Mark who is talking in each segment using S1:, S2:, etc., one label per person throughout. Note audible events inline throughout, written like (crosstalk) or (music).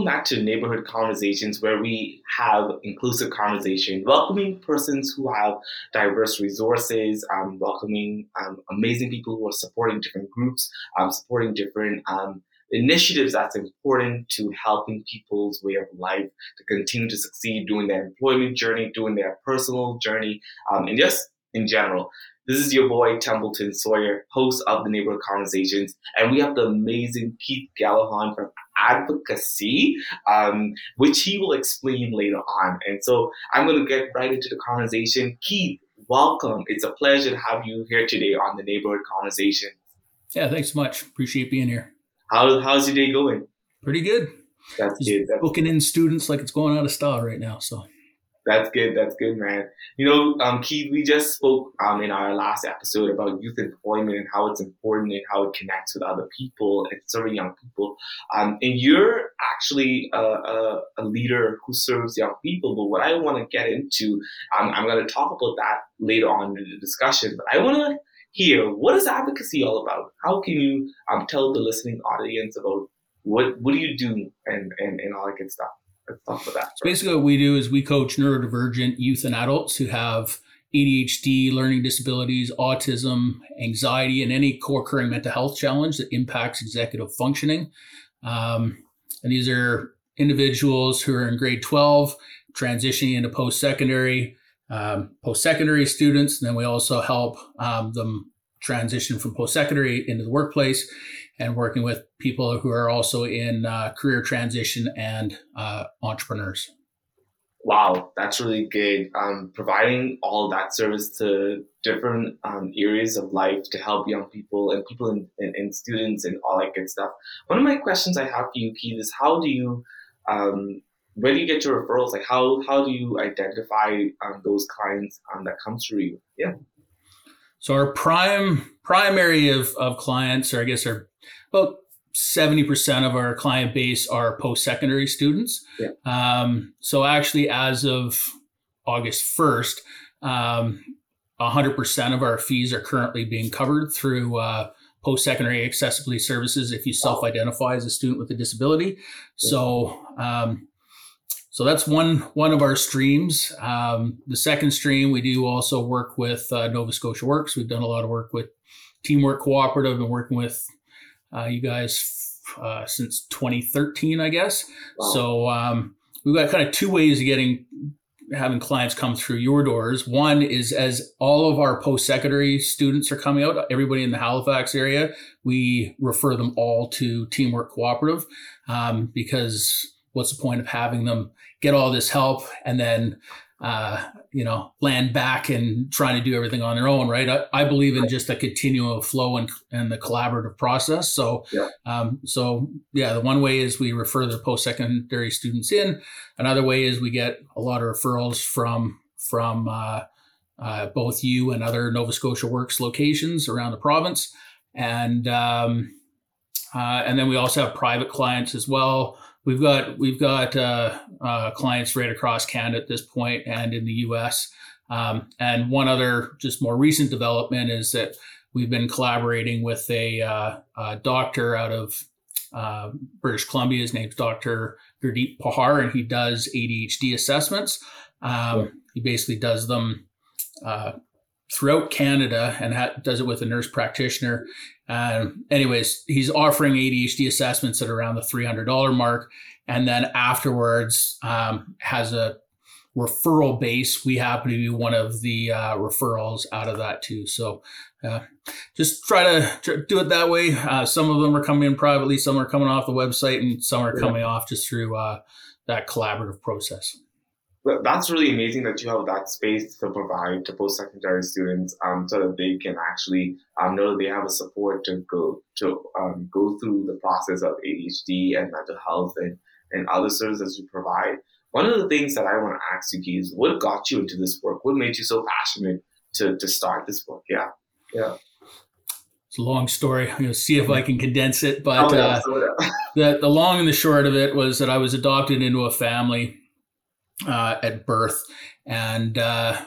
S1: Welcome back to Neighborhood Conversations, where we have inclusive conversation, welcoming persons who have diverse resources, um, welcoming um, amazing people who are supporting different groups, um, supporting different um, initiatives that's important to helping people's way of life to continue to succeed doing their employment journey, doing their personal journey, um, and just in general. This is your boy Templeton Sawyer, host of the Neighborhood Conversations, and we have the amazing Keith Gelhorn from ADDvocacy, um, which he will explain later on. And so I'm going to get right into the conversation. Keith, welcome. It's a pleasure to have you here today on the Neighborhood Conversation.
S2: Yeah, thanks so much. Appreciate being here.
S1: How, how's your day going?
S2: Pretty good.
S1: That's
S2: Just
S1: good. That's
S2: booking in students like it's going out of style right now. So
S1: That's good. That's good, man. You know, um, Keith, we just spoke um, in our last episode about youth employment and how it's important and how it connects with other people and serving young people. Um, and you're actually a, a, a leader who serves young people. But what I want to get into, um, I'm going to talk about that later on in the discussion. But I want to hear what is ADDvocacy all about? How can you um, tell the listening audience about what what do you do and, and, and all that good stuff? About that.
S2: Basically, what we do is we coach neurodivergent youth and adults who have ADHD, learning disabilities, autism, anxiety, and any co occurring mental health challenge that impacts executive functioning. Um, and these are individuals who are in grade 12, transitioning into post secondary, um, post secondary students. And then we also help um, them transition from post secondary into the workplace and working with people who are also in uh, career transition and uh, entrepreneurs.
S1: Wow, that's really good. Um, providing all that service to different um, areas of life to help young people and people and, students and all that good stuff. One of my questions I have for you, Keith, is how do you, um, where do you get your referrals? Like how how do you identify um, those clients um, that come through you? Yeah.
S2: So our prime primary of, of clients, or I guess our about 70% of our client base are post-secondary students.
S1: Yeah.
S2: Um, so actually, as of August 1st, um, 100% of our fees are currently being covered through uh, post-secondary accessibility services if you self-identify as a student with a disability.
S1: Yeah.
S2: So um, so that's one one of our streams. Um, the second stream, we do also work with uh, Nova Scotia Works. We've done a lot of work with Teamwork Cooperative and working with uh, you guys uh, since 2013, I guess.
S1: Wow.
S2: So um, we've got kind of two ways of getting having clients come through your doors. One is as all of our post secondary students are coming out, everybody in the Halifax area, we refer them all to Teamwork Cooperative um, because what's the point of having them get all this help and then uh, you know, land back and trying to do everything on their own, right? I, I believe in just a continuum of flow and, and the collaborative process. So,
S1: Yeah.
S2: um, so yeah, the one way is we refer the post-secondary students in. Another way is we get a lot of referrals from from uh, uh, both you and other Nova Scotia Works locations around the province, and um, uh, and then we also have private clients as well we've got we've got uh, uh, clients right across Canada at this point and in the U.S. Um, and one other just more recent development is that we've been collaborating with a, uh, a doctor out of uh, British Columbia. His name's Dr. Gurdeep Pahar, and he does ADHD assessments. Um,
S1: Yeah.
S2: He basically does them uh, throughout Canada and ha- does it with a nurse practitioner. Um, anyways, he's offering ADHD assessments at around the $300 mark. And then afterwards, um, has a referral base. We happen to be one of the uh, referrals out of that too. So uh, just try to tr- do it that way. Uh, some of them are coming in privately, some are coming off the website, and some are
S1: Yeah.
S2: coming off just through uh, that collaborative process.
S1: But that's really amazing that you have that space to provide to post-secondary students um, so that they can actually um, know that they have a support to go to um, go through the process of ADHD and mental health and, and other services you provide. One of the things that I want to ask you, Keith, is what got you into this work? What made you so passionate to, to start this work? Yeah. Yeah.
S2: It's a long story. I'm going to see if I can condense it. But
S1: Oh, yeah,
S2: uh,
S1: so, yeah.
S2: the, the long and the short of it was that I was adopted into a family uh, at birth, and uh,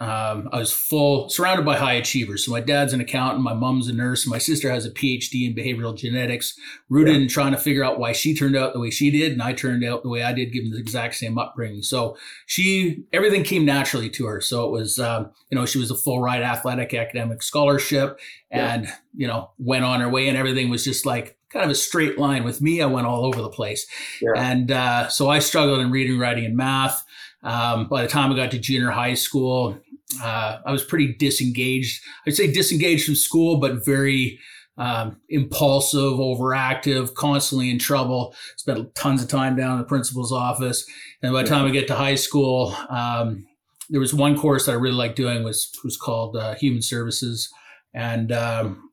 S2: um, I was full surrounded by high achievers. So my dad's an accountant, my mom's a nurse, my sister has a PhD in behavioral genetics, rooted yeah. in trying to figure out why she turned out the way she did, and I turned out the way I did, given the exact same upbringing. So she everything came naturally to her. So it was um, you know she was a full ride athletic academic scholarship, and yeah. you know went on her way, and everything was just like kind of a straight line. With me, I went all over the place, yeah. and uh, so I struggled in reading, writing, and math. Um, by the time I got to junior high school, uh, I was pretty disengaged. I'd say disengaged from school, but very um, impulsive, overactive, constantly in trouble. Spent tons of time down in the principal's office. And by the time I get to high school, um, there was one course that I really liked doing was was called uh, Human Services, and um,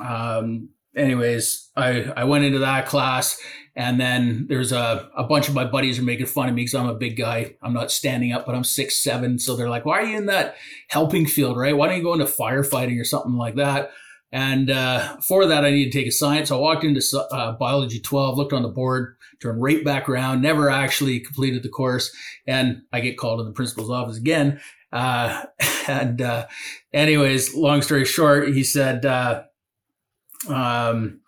S2: um anyways, I I went into that class and then there's a, a bunch of my buddies are making fun of me because I'm a big guy. I'm not standing up, but I'm six seven. So they're like, "Why are you in that helping field? Right? Why don't you go into firefighting or something like that?" And uh, for that, I need to take a science. I walked into uh, biology 12, looked on the board, turned right back around, never actually completed the course, and I get called in the principal's office again. Uh, (laughs) and uh, anyways, long story short, he said. Um,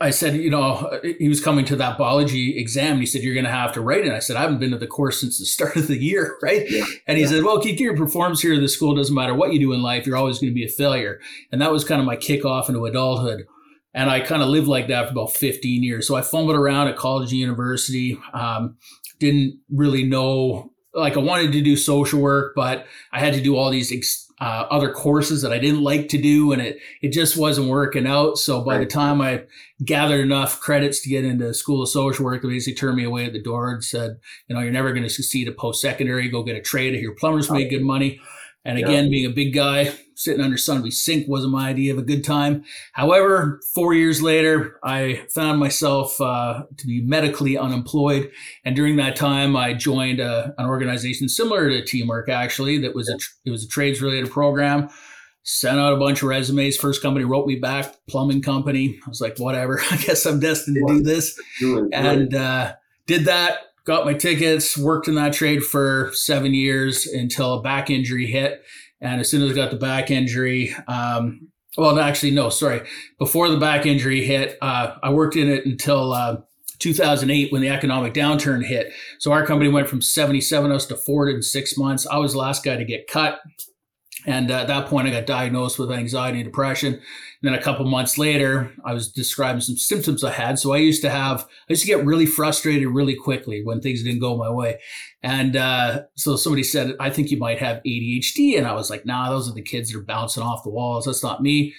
S2: I said, you know, he was coming to that biology exam. he said, you're going to have to write it. I said, I haven't been to the course since the (laughs) start of the year, (laughs) right? Yeah. And he yeah. said, well, keep your performance here the school. Doesn't matter what you do in life. You're always going to be a failure. And that was kind of my kickoff into adulthood. And I kind of lived like that for about 15 years. So I fumbled around at college and university. Um, didn't really know, like I wanted to do social work, but I had to do all these ex- uh, other courses that I didn't like to do, and it it just wasn't working out. So by the time I gathered enough credits to get into School of Social Work, they basically turned me away at the door and said, you know, you're never going to succeed at post secondary. Go get a trade. I hear plumbers make good money. And again, yeah. being a big guy, sitting under Sunby Sink wasn't my idea of a good time. However, four years later, I found myself uh, to be medically unemployed. And during that time, I joined a, uh, an organization similar to Teamwork, actually, that was a, it was a trades related program. Sent out a bunch of resumes. First company wrote me back, plumbing company. I was like, whatever, (laughs) I guess I'm destined to do this. And uh, did that got my tickets, worked in that trade for seven years until a back injury hit. And as soon as I got the back injury, um, well, actually, no, sorry. Before the back injury hit, uh, I worked in it until uh, 2008 when the economic downturn hit. So our company went from 77 us to 40 in six months. I was the last guy to get cut. And uh, at that point, I got diagnosed with anxiety and depression. And then a couple months later, I was describing some symptoms I had. So I used to have, I used to get really frustrated really quickly when things didn't go my way. And uh, so somebody said, I think you might have ADHD. And I was like, nah, those are the kids that are bouncing off the walls. That's not me.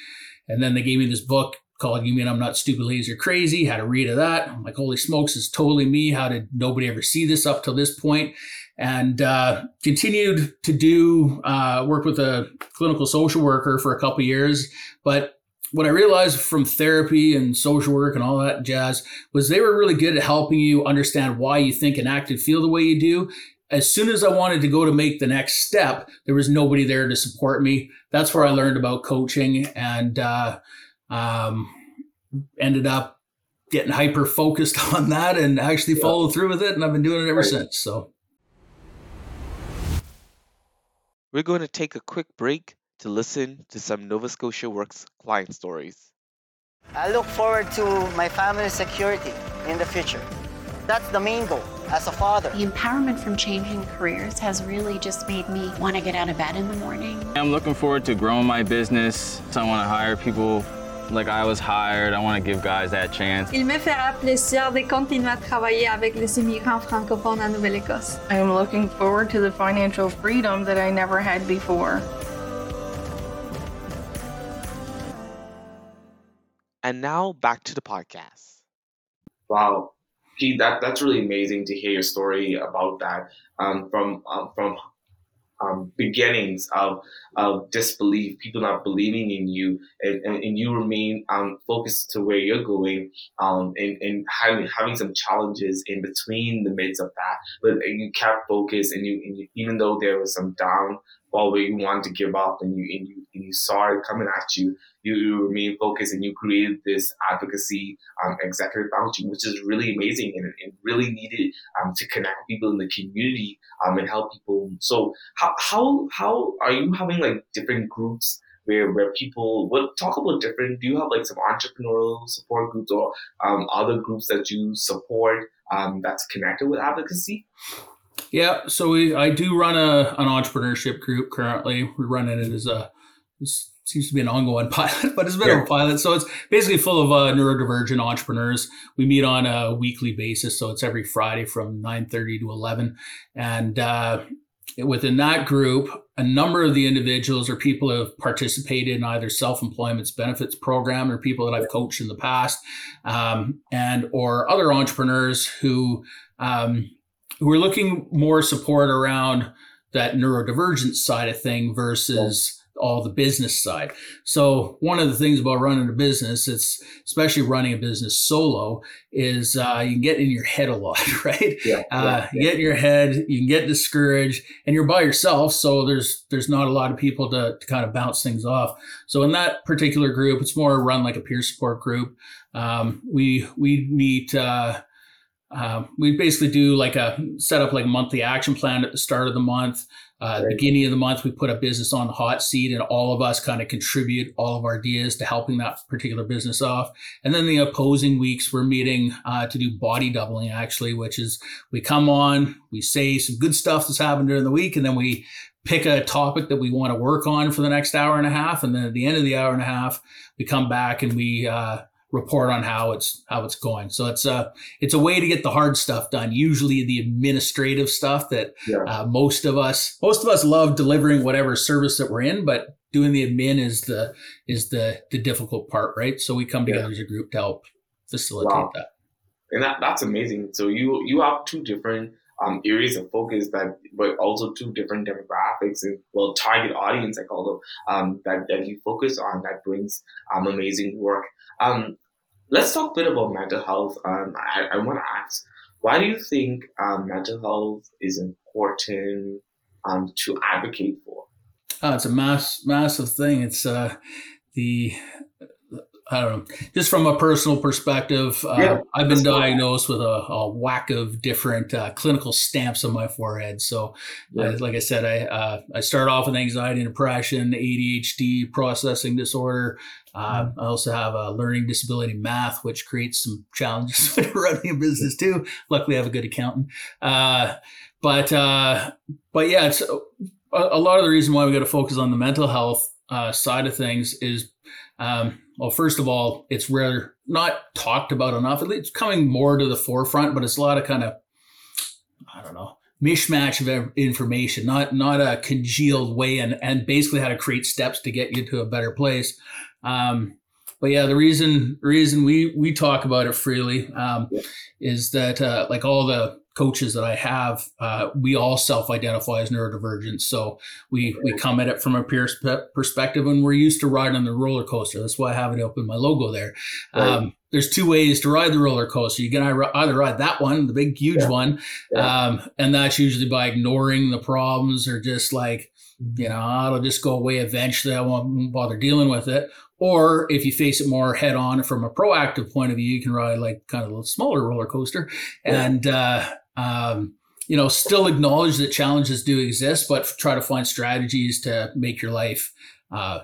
S2: And then they gave me this book called You Mean I'm Not Stupid, Lazy, or Crazy, how to read of that. I'm like, holy smokes, it's totally me. How did nobody ever see this up till this point? And uh, continued to do uh, work with a clinical social worker for a couple years. But what I realized from therapy and social work and all that jazz was they were really good at helping you understand why you think and act and feel the way you do. As soon as I wanted to go to make the next step, there was nobody there to support me. That's where I learned about coaching and uh, um, ended up getting hyper focused (laughs) on that and actually followed through with it. And I've been doing it ever right. since. So.
S3: We're going to take a quick break to listen to some Nova Scotia Works client stories.
S4: I look forward to my family's security in the future. That's the main goal as a father.
S5: The empowerment from changing careers has really just made me want to get out of bed in the morning.
S6: I'm looking forward to growing my business. So I want to hire people like I was hired. I want to give guys that chance.
S7: Il me fera plaisir de continuer à travailler avec les immigrants francophones en Nouvelle-Écosse.
S8: I am looking forward to the financial freedom that I never had before.
S3: And now back to the podcast.
S1: Wow, Pete, that that's really amazing to hear your story about that um, from um, from um, beginnings of, of disbelief, people not believing in you, and, and, and you remain um, focused to where you're going, um, and, and having, having some challenges in between the midst of that, but you kept focused, and you, and you even though there was some down you wanted to give up and you and you, and you saw it coming at you, you, you remain focused and you created this ADDvocacy um, executive function, which is really amazing and, and really needed um, to connect people in the community um, and help people. So how how how are you having like different groups? Where, where people what talk about different do you have like some entrepreneurial support groups or um, other groups that you support um, that's connected with ADDvocacy
S2: yeah, so we I do run a an entrepreneurship group currently. We're running it as a this seems to be an ongoing (laughs) pilot, but it's been yeah. a pilot. So it's basically full of uh, neurodivergent entrepreneurs. We meet on a weekly basis, so it's every Friday from nine thirty to eleven, and uh, within that group, a number of the individuals or people who have participated in either self-employment's benefits program or people that I've coached in the past, um, and or other entrepreneurs who um, we're looking more support around that neurodivergent side of thing versus all the business side. So one of the things about running a business, it's especially running a business solo, is uh, you can get in your head a lot, (laughs) right? Yeah, uh, yeah, you get in your head, you can get discouraged, and you're by yourself. So there's there's not a lot of people to, to kind of bounce things off. So in that particular group, it's more run like a peer support group. Um, we we meet. Uh, um, we basically do like a set up like a monthly action plan at the start of the month. Uh, right. beginning of the month, we put a business on the hot seat, and all of us kind of contribute all of our ideas to helping that particular business off. And then the opposing weeks, we're meeting uh, to do body doubling, actually, which is we come on, we say some good stuff that's happened during the week, and then we pick a topic that we want to work on for the next hour and a half. And then at the end of the hour and a half, we come back and we uh, report on how it's how it's going. So it's a it's a way to get the hard stuff done. Usually the administrative stuff that yeah. uh, most of us most of us love delivering whatever service that we're in, but doing the admin is the is the the difficult part, right? So we come together yeah. as a group to help facilitate wow. that.
S1: And that, that's amazing. So you you have two different um, areas of focus that, but also two different demographics and well, target audience, I call them, um, that, that you focus on that brings um, amazing work. Um, let's talk a bit about mental health. Um, I, I want to ask, why do you think um, mental health is important um, to advocate for?
S2: Oh, it's a mass, massive thing. It's uh, the I don't know. Just from a personal perspective, uh, yeah, I've been diagnosed with a, a, whack of different uh, clinical stamps on my forehead. So, yeah. uh, like I said, I uh, I start off with anxiety and depression, ADHD, processing disorder. Mm-hmm. I also have a learning disability, math, which creates some challenges (laughs) when running a business too. Luckily, I have a good accountant. Uh, but uh, but yeah, it's a, a, lot of the reason why we got to focus on the mental health side of things is. Um, well, first of all, it's rare, not talked about enough. It's coming more to the forefront, but it's a lot of kind of, I don't know, mishmash of information, not not a congealed way, and and basically how to create steps to get you to a better place. Um, but yeah, the reason reason we we talk about it freely um, is that uh, like all the coaches that I have, uh, we all self-identify as neurodivergent. So we we come at it from a peer perspective, and we're used to riding on the roller coaster. That's why I have it up in my logo there. Right. Um, there's two ways to ride the roller coaster. You can either ride that one, the big huge yeah. one, yeah. Um, and that's usually by ignoring the problems or just like you know it'll just go away eventually. I won't bother dealing with it. Or if you face it more head on from a proactive point of view, you can ride like kind of a smaller roller coaster and. Uh, um, you know, still acknowledge that challenges do exist, but try to find strategies to make your life, uh,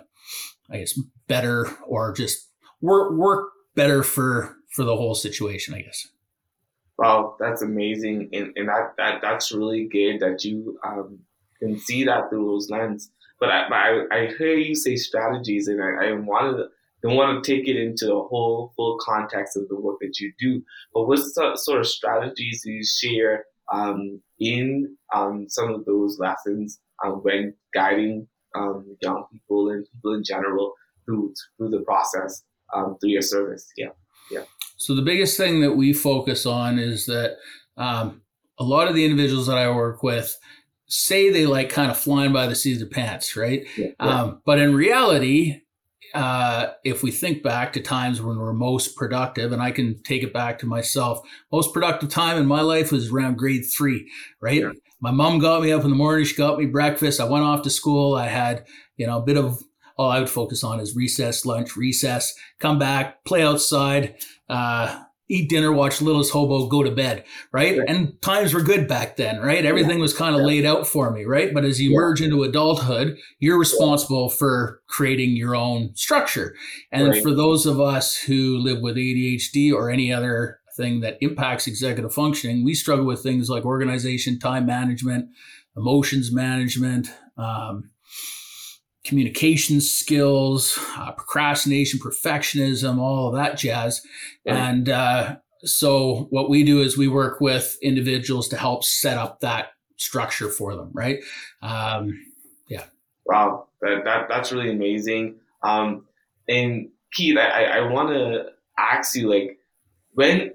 S2: I guess, better or just work work better for for the whole situation. I guess.
S1: Wow, that's amazing, and and that, that that's really good that you um, can see that through those lens. But I, I, I hear you say strategies, and I, I wanted to don't want to take it into the whole full context of the work that you do. But what sort of strategies do you share um, in um, some of those lessons um, when guiding um, young people and people in general through through the process um, through your service? Yeah, yeah.
S2: So the biggest thing that we focus on is that um, a lot of the individuals that I work with say they like kind of flying by the seat of their pants, right? Yeah, yeah. but in reality, uh, if we think back to times when we're most productive, and I can take it back to myself, most productive time in my life was around grade three, right? Yeah. my mom got me up in the morning. She got me breakfast. I went off to school. I had, you know, a bit of all I would focus on is recess, lunch, recess, come back, play outside, uh, eat dinner, watch Littlest Hobo, go to bed, right? right? And times were good back then, right? Everything yeah. was kind of yeah. laid out for me, right? But as you yeah. merge into adulthood, you're responsible for creating your own structure. And right. for those of us who live with ADHD or any other thing that impacts executive functioning, we struggle with things like organization, time management, emotions management, um, communication skills, uh, procrastination, perfectionism, all of that jazz. And uh, so, what we do is we work with individuals to help set up that structure for them, right? Um, yeah.
S1: Wow, that, that that's really amazing. Um, and Keith, I, I want to ask you, like, when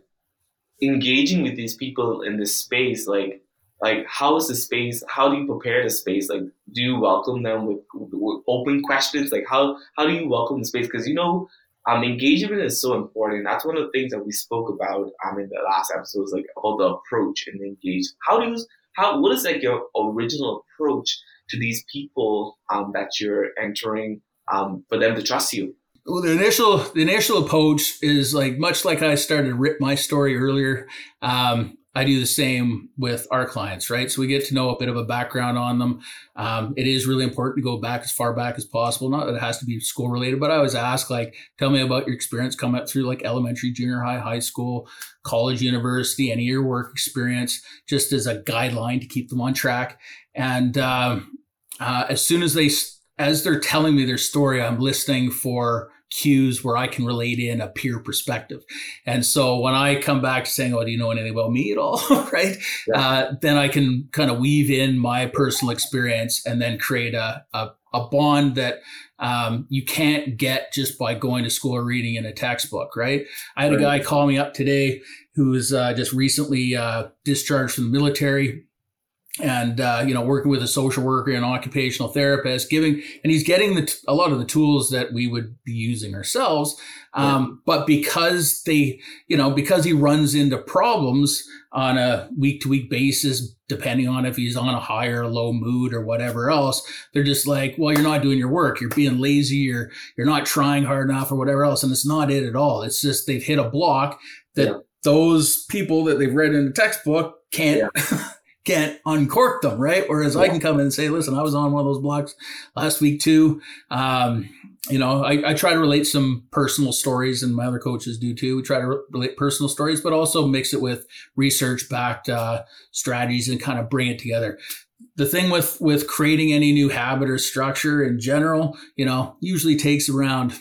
S1: engaging with these people in this space, like, like how is the space how do you prepare the space? Like do you welcome them with, with open questions? Like how how do you welcome the space? Because you know um, engagement is so important. That's one of the things that we spoke about um, in the last episodes like about the approach and engage how do you how what is like your original approach to these people um, that you're entering um, for them to trust you?
S2: Well, the initial the initial approach is like much like I started rip my story earlier. Um, I do the same with our clients, right? So we get to know a bit of a background on them. Um, it is really important to go back as far back as possible. Not that it has to be school related, but I always ask, like, tell me about your experience coming up through like elementary, junior high, high school, college, university, any of your work experience, just as a guideline to keep them on track. And um, uh, as soon as they, as they're telling me their story, I'm listening for cues where I can relate in a peer perspective. And so when I come back saying, "Oh, do you know anything about me at all?" (laughs) right? Yeah. Uh, then I can kind of weave in my personal experience and then create a a, a bond that um, you can't get just by going to school or reading in a textbook, right? I had a guy call me up today who was uh, just recently uh, discharged from the military and uh, you know working with a social worker and occupational therapist giving and he's getting the t- a lot of the tools that we would be using ourselves um, yeah. but because they you know because he runs into problems on a week to week basis depending on if he's on a high or low mood or whatever else they're just like well you're not doing your work you're being lazy you're you're not trying hard enough or whatever else and it's not it at all it's just they've hit a block that yeah. those people that they've read in the textbook can't yeah. (laughs) can't uncork them, right? Whereas yeah. I can come in and say, listen, I was on one of those blocks last week too. Um, you know, I, I, try to relate some personal stories, and my other coaches do too. We try to re- relate personal stories, but also mix it with research-backed uh, strategies and kind of bring it together. The thing with with creating any new habit or structure in general, you know, usually takes around.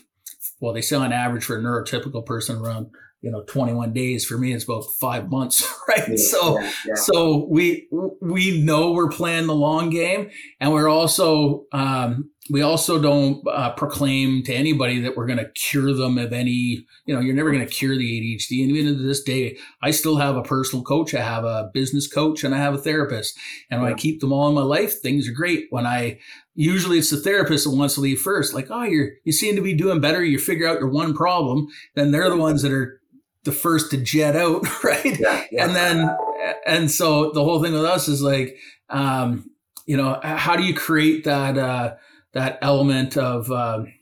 S2: Well, they say on average for a neurotypical person around you know 21 days for me it's about five months (laughs) right? Yeah, so yeah, yeah. so we we know we're playing the long game and we're also um, we also don't uh, proclaim to anybody that we're going to cure them of any you know you're never going to cure the adhd and even to this day i still have a personal coach i have a business coach and i have a therapist and when i keep them all in my life things are great. When i usually it's the therapist that wants to leave first like oh you're you seem to be doing better you figure out your one problem then they're the ones that are the first to jet out, (laughs) right? Yeah, yeah. And then, and so the whole thing with us is like, um, you know, how do you create that uh, that element of, um,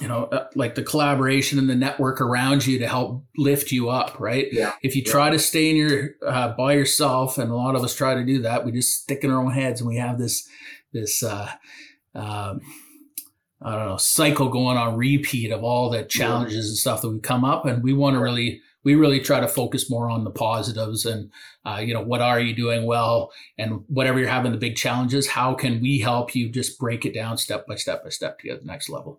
S2: you know, uh, like the collaboration and the network around you to help lift you up, right? Yeah. If you try to stay in your uh, by yourself, and a lot of us try to do that, we just stick in our own heads, and we have this this. Uh, um, I don't know, cycle going on repeat of all the challenges and stuff that we come up. And we want to really, we really try to focus more on the positives and, uh, you know, what are you doing well? And whatever you're having the big challenges, how can we help you just break it down step by step by step to get the next level?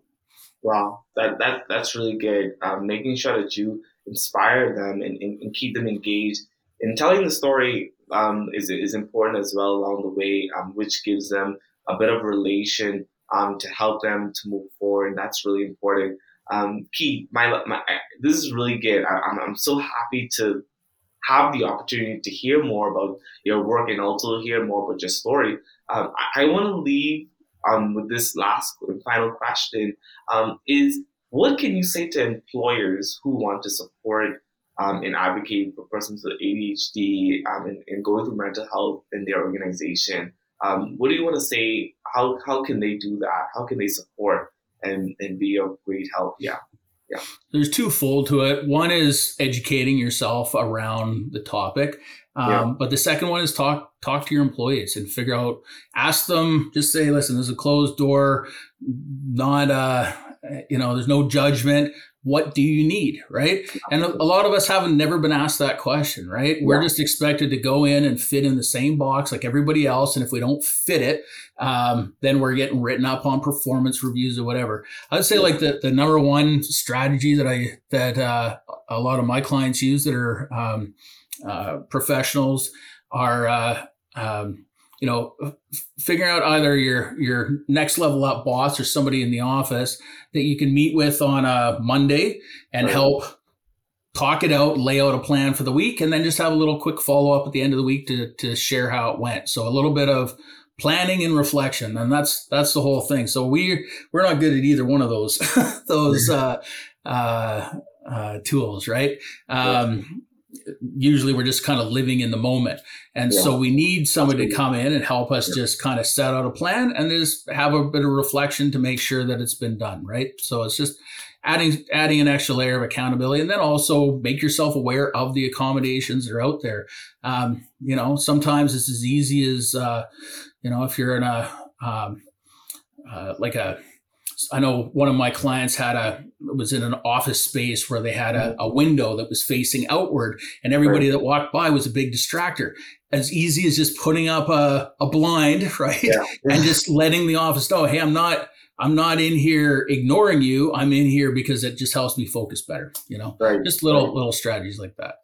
S1: Wow, that, that that's really good. Um, making sure that you inspire them and, and, and, keep them engaged. And telling the story um, is, is important as well along the way, um, which gives them a bit of relation um, to help them to move forward. And that's really important. Um, my, my, this is really good. I, I'm, I'm so happy to have the opportunity to hear more about your work and also hear more about your story. Um, I, I want to leave um, with this last and final question: um, Is what can you say to employers who want to support um, in advocating for persons with ADHD um, and, and, going through mental health in their organization. Um, what do you want to say? How, how can they do that? How can they support and, and be of great help? Yeah. Yeah.
S2: There's twofold to it. One is educating yourself around the topic. Um, yeah. But the second one is talk talk to your employees and figure out, ask them, just say, listen, there's a closed door, not uh, you know, there's no judgment. What do you need? Right? And a, a, lot of us haven't never been asked that question right? We're just expected to go in and fit in the same box like everybody else and if we don't fit it um, then we're getting written up on performance reviews or whatever. I'd say like the, the number one strategy that i that uh, a lot of my clients use that are um, uh, professionals are uh, um, you know, figuring out either your your next level up boss or somebody in the office that you can meet with on a Monday and help talk it out, lay out a plan for the week, and then just have a little quick follow up at the end of the week to to share how it went. So a little bit of planning and reflection, and that's that's the whole thing. So we we're not good at either one of those (laughs) those uh, uh, uh, tools, right? Um, usually we're just kind of living in the moment. And yeah. so we need somebody to come in and help us yeah. just kind of set out a plan and just have a bit of reflection to make sure that it's been done, right? So it's just adding adding an extra layer of accountability and then also make yourself aware of the accommodations that are out there. Um, you know, sometimes it's as easy as uh, you know, if you're in a um, uh, like a I know one of my clients had a was in an office space where they had a, mm-hmm. a window that was facing outward, and everybody right. that walked by was a big distractor. As easy as just putting up a, a blind, (laughs) right, yeah. and just letting the office know, hey, I'm not I'm not in here ignoring you. I'm in here because it just helps me focus better. You know, right. just little right. little strategies like that.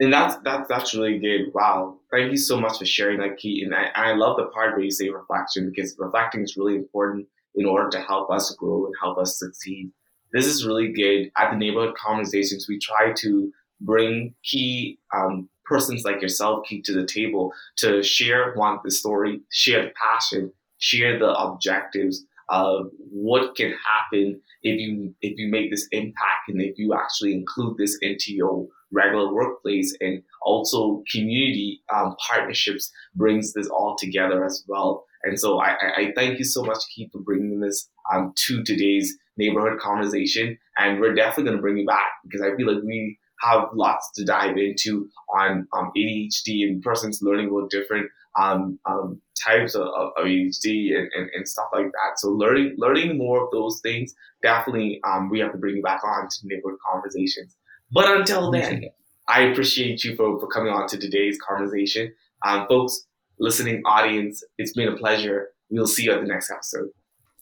S1: And that's that's that's really good. Wow, thank you so much for sharing that, Keaton. I, I love the part where you say reflection because reflecting is really important in order to help us grow and help us succeed. This is really good. At the neighborhood conversations, we try to bring key um, persons like yourself key to the table to share one the story, share the passion, share the objectives of what can happen if you if you make this impact and if you actually include this into your regular workplace and also community um, partnerships brings this all together as well and so I, I thank you so much, Keith, for bringing this um, to today's neighborhood conversation. And we're definitely going to bring you back because I feel like we have lots to dive into on um, ADHD and persons learning about different um, um, types of, of ADHD and, and, and, stuff like that. So learning learning more of those things, definitely um, we have to bring you back on to neighborhood conversations. But until then, I appreciate you for, for coming on to today's conversation. Um, folks, listening audience, it's been a pleasure. We'll see you at the next episode.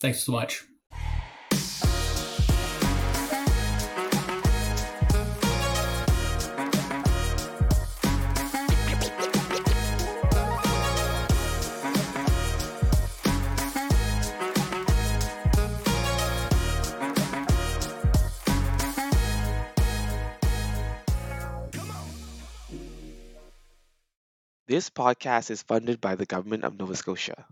S2: Thanks so much.
S3: This podcast is funded by the Government of Nova Scotia.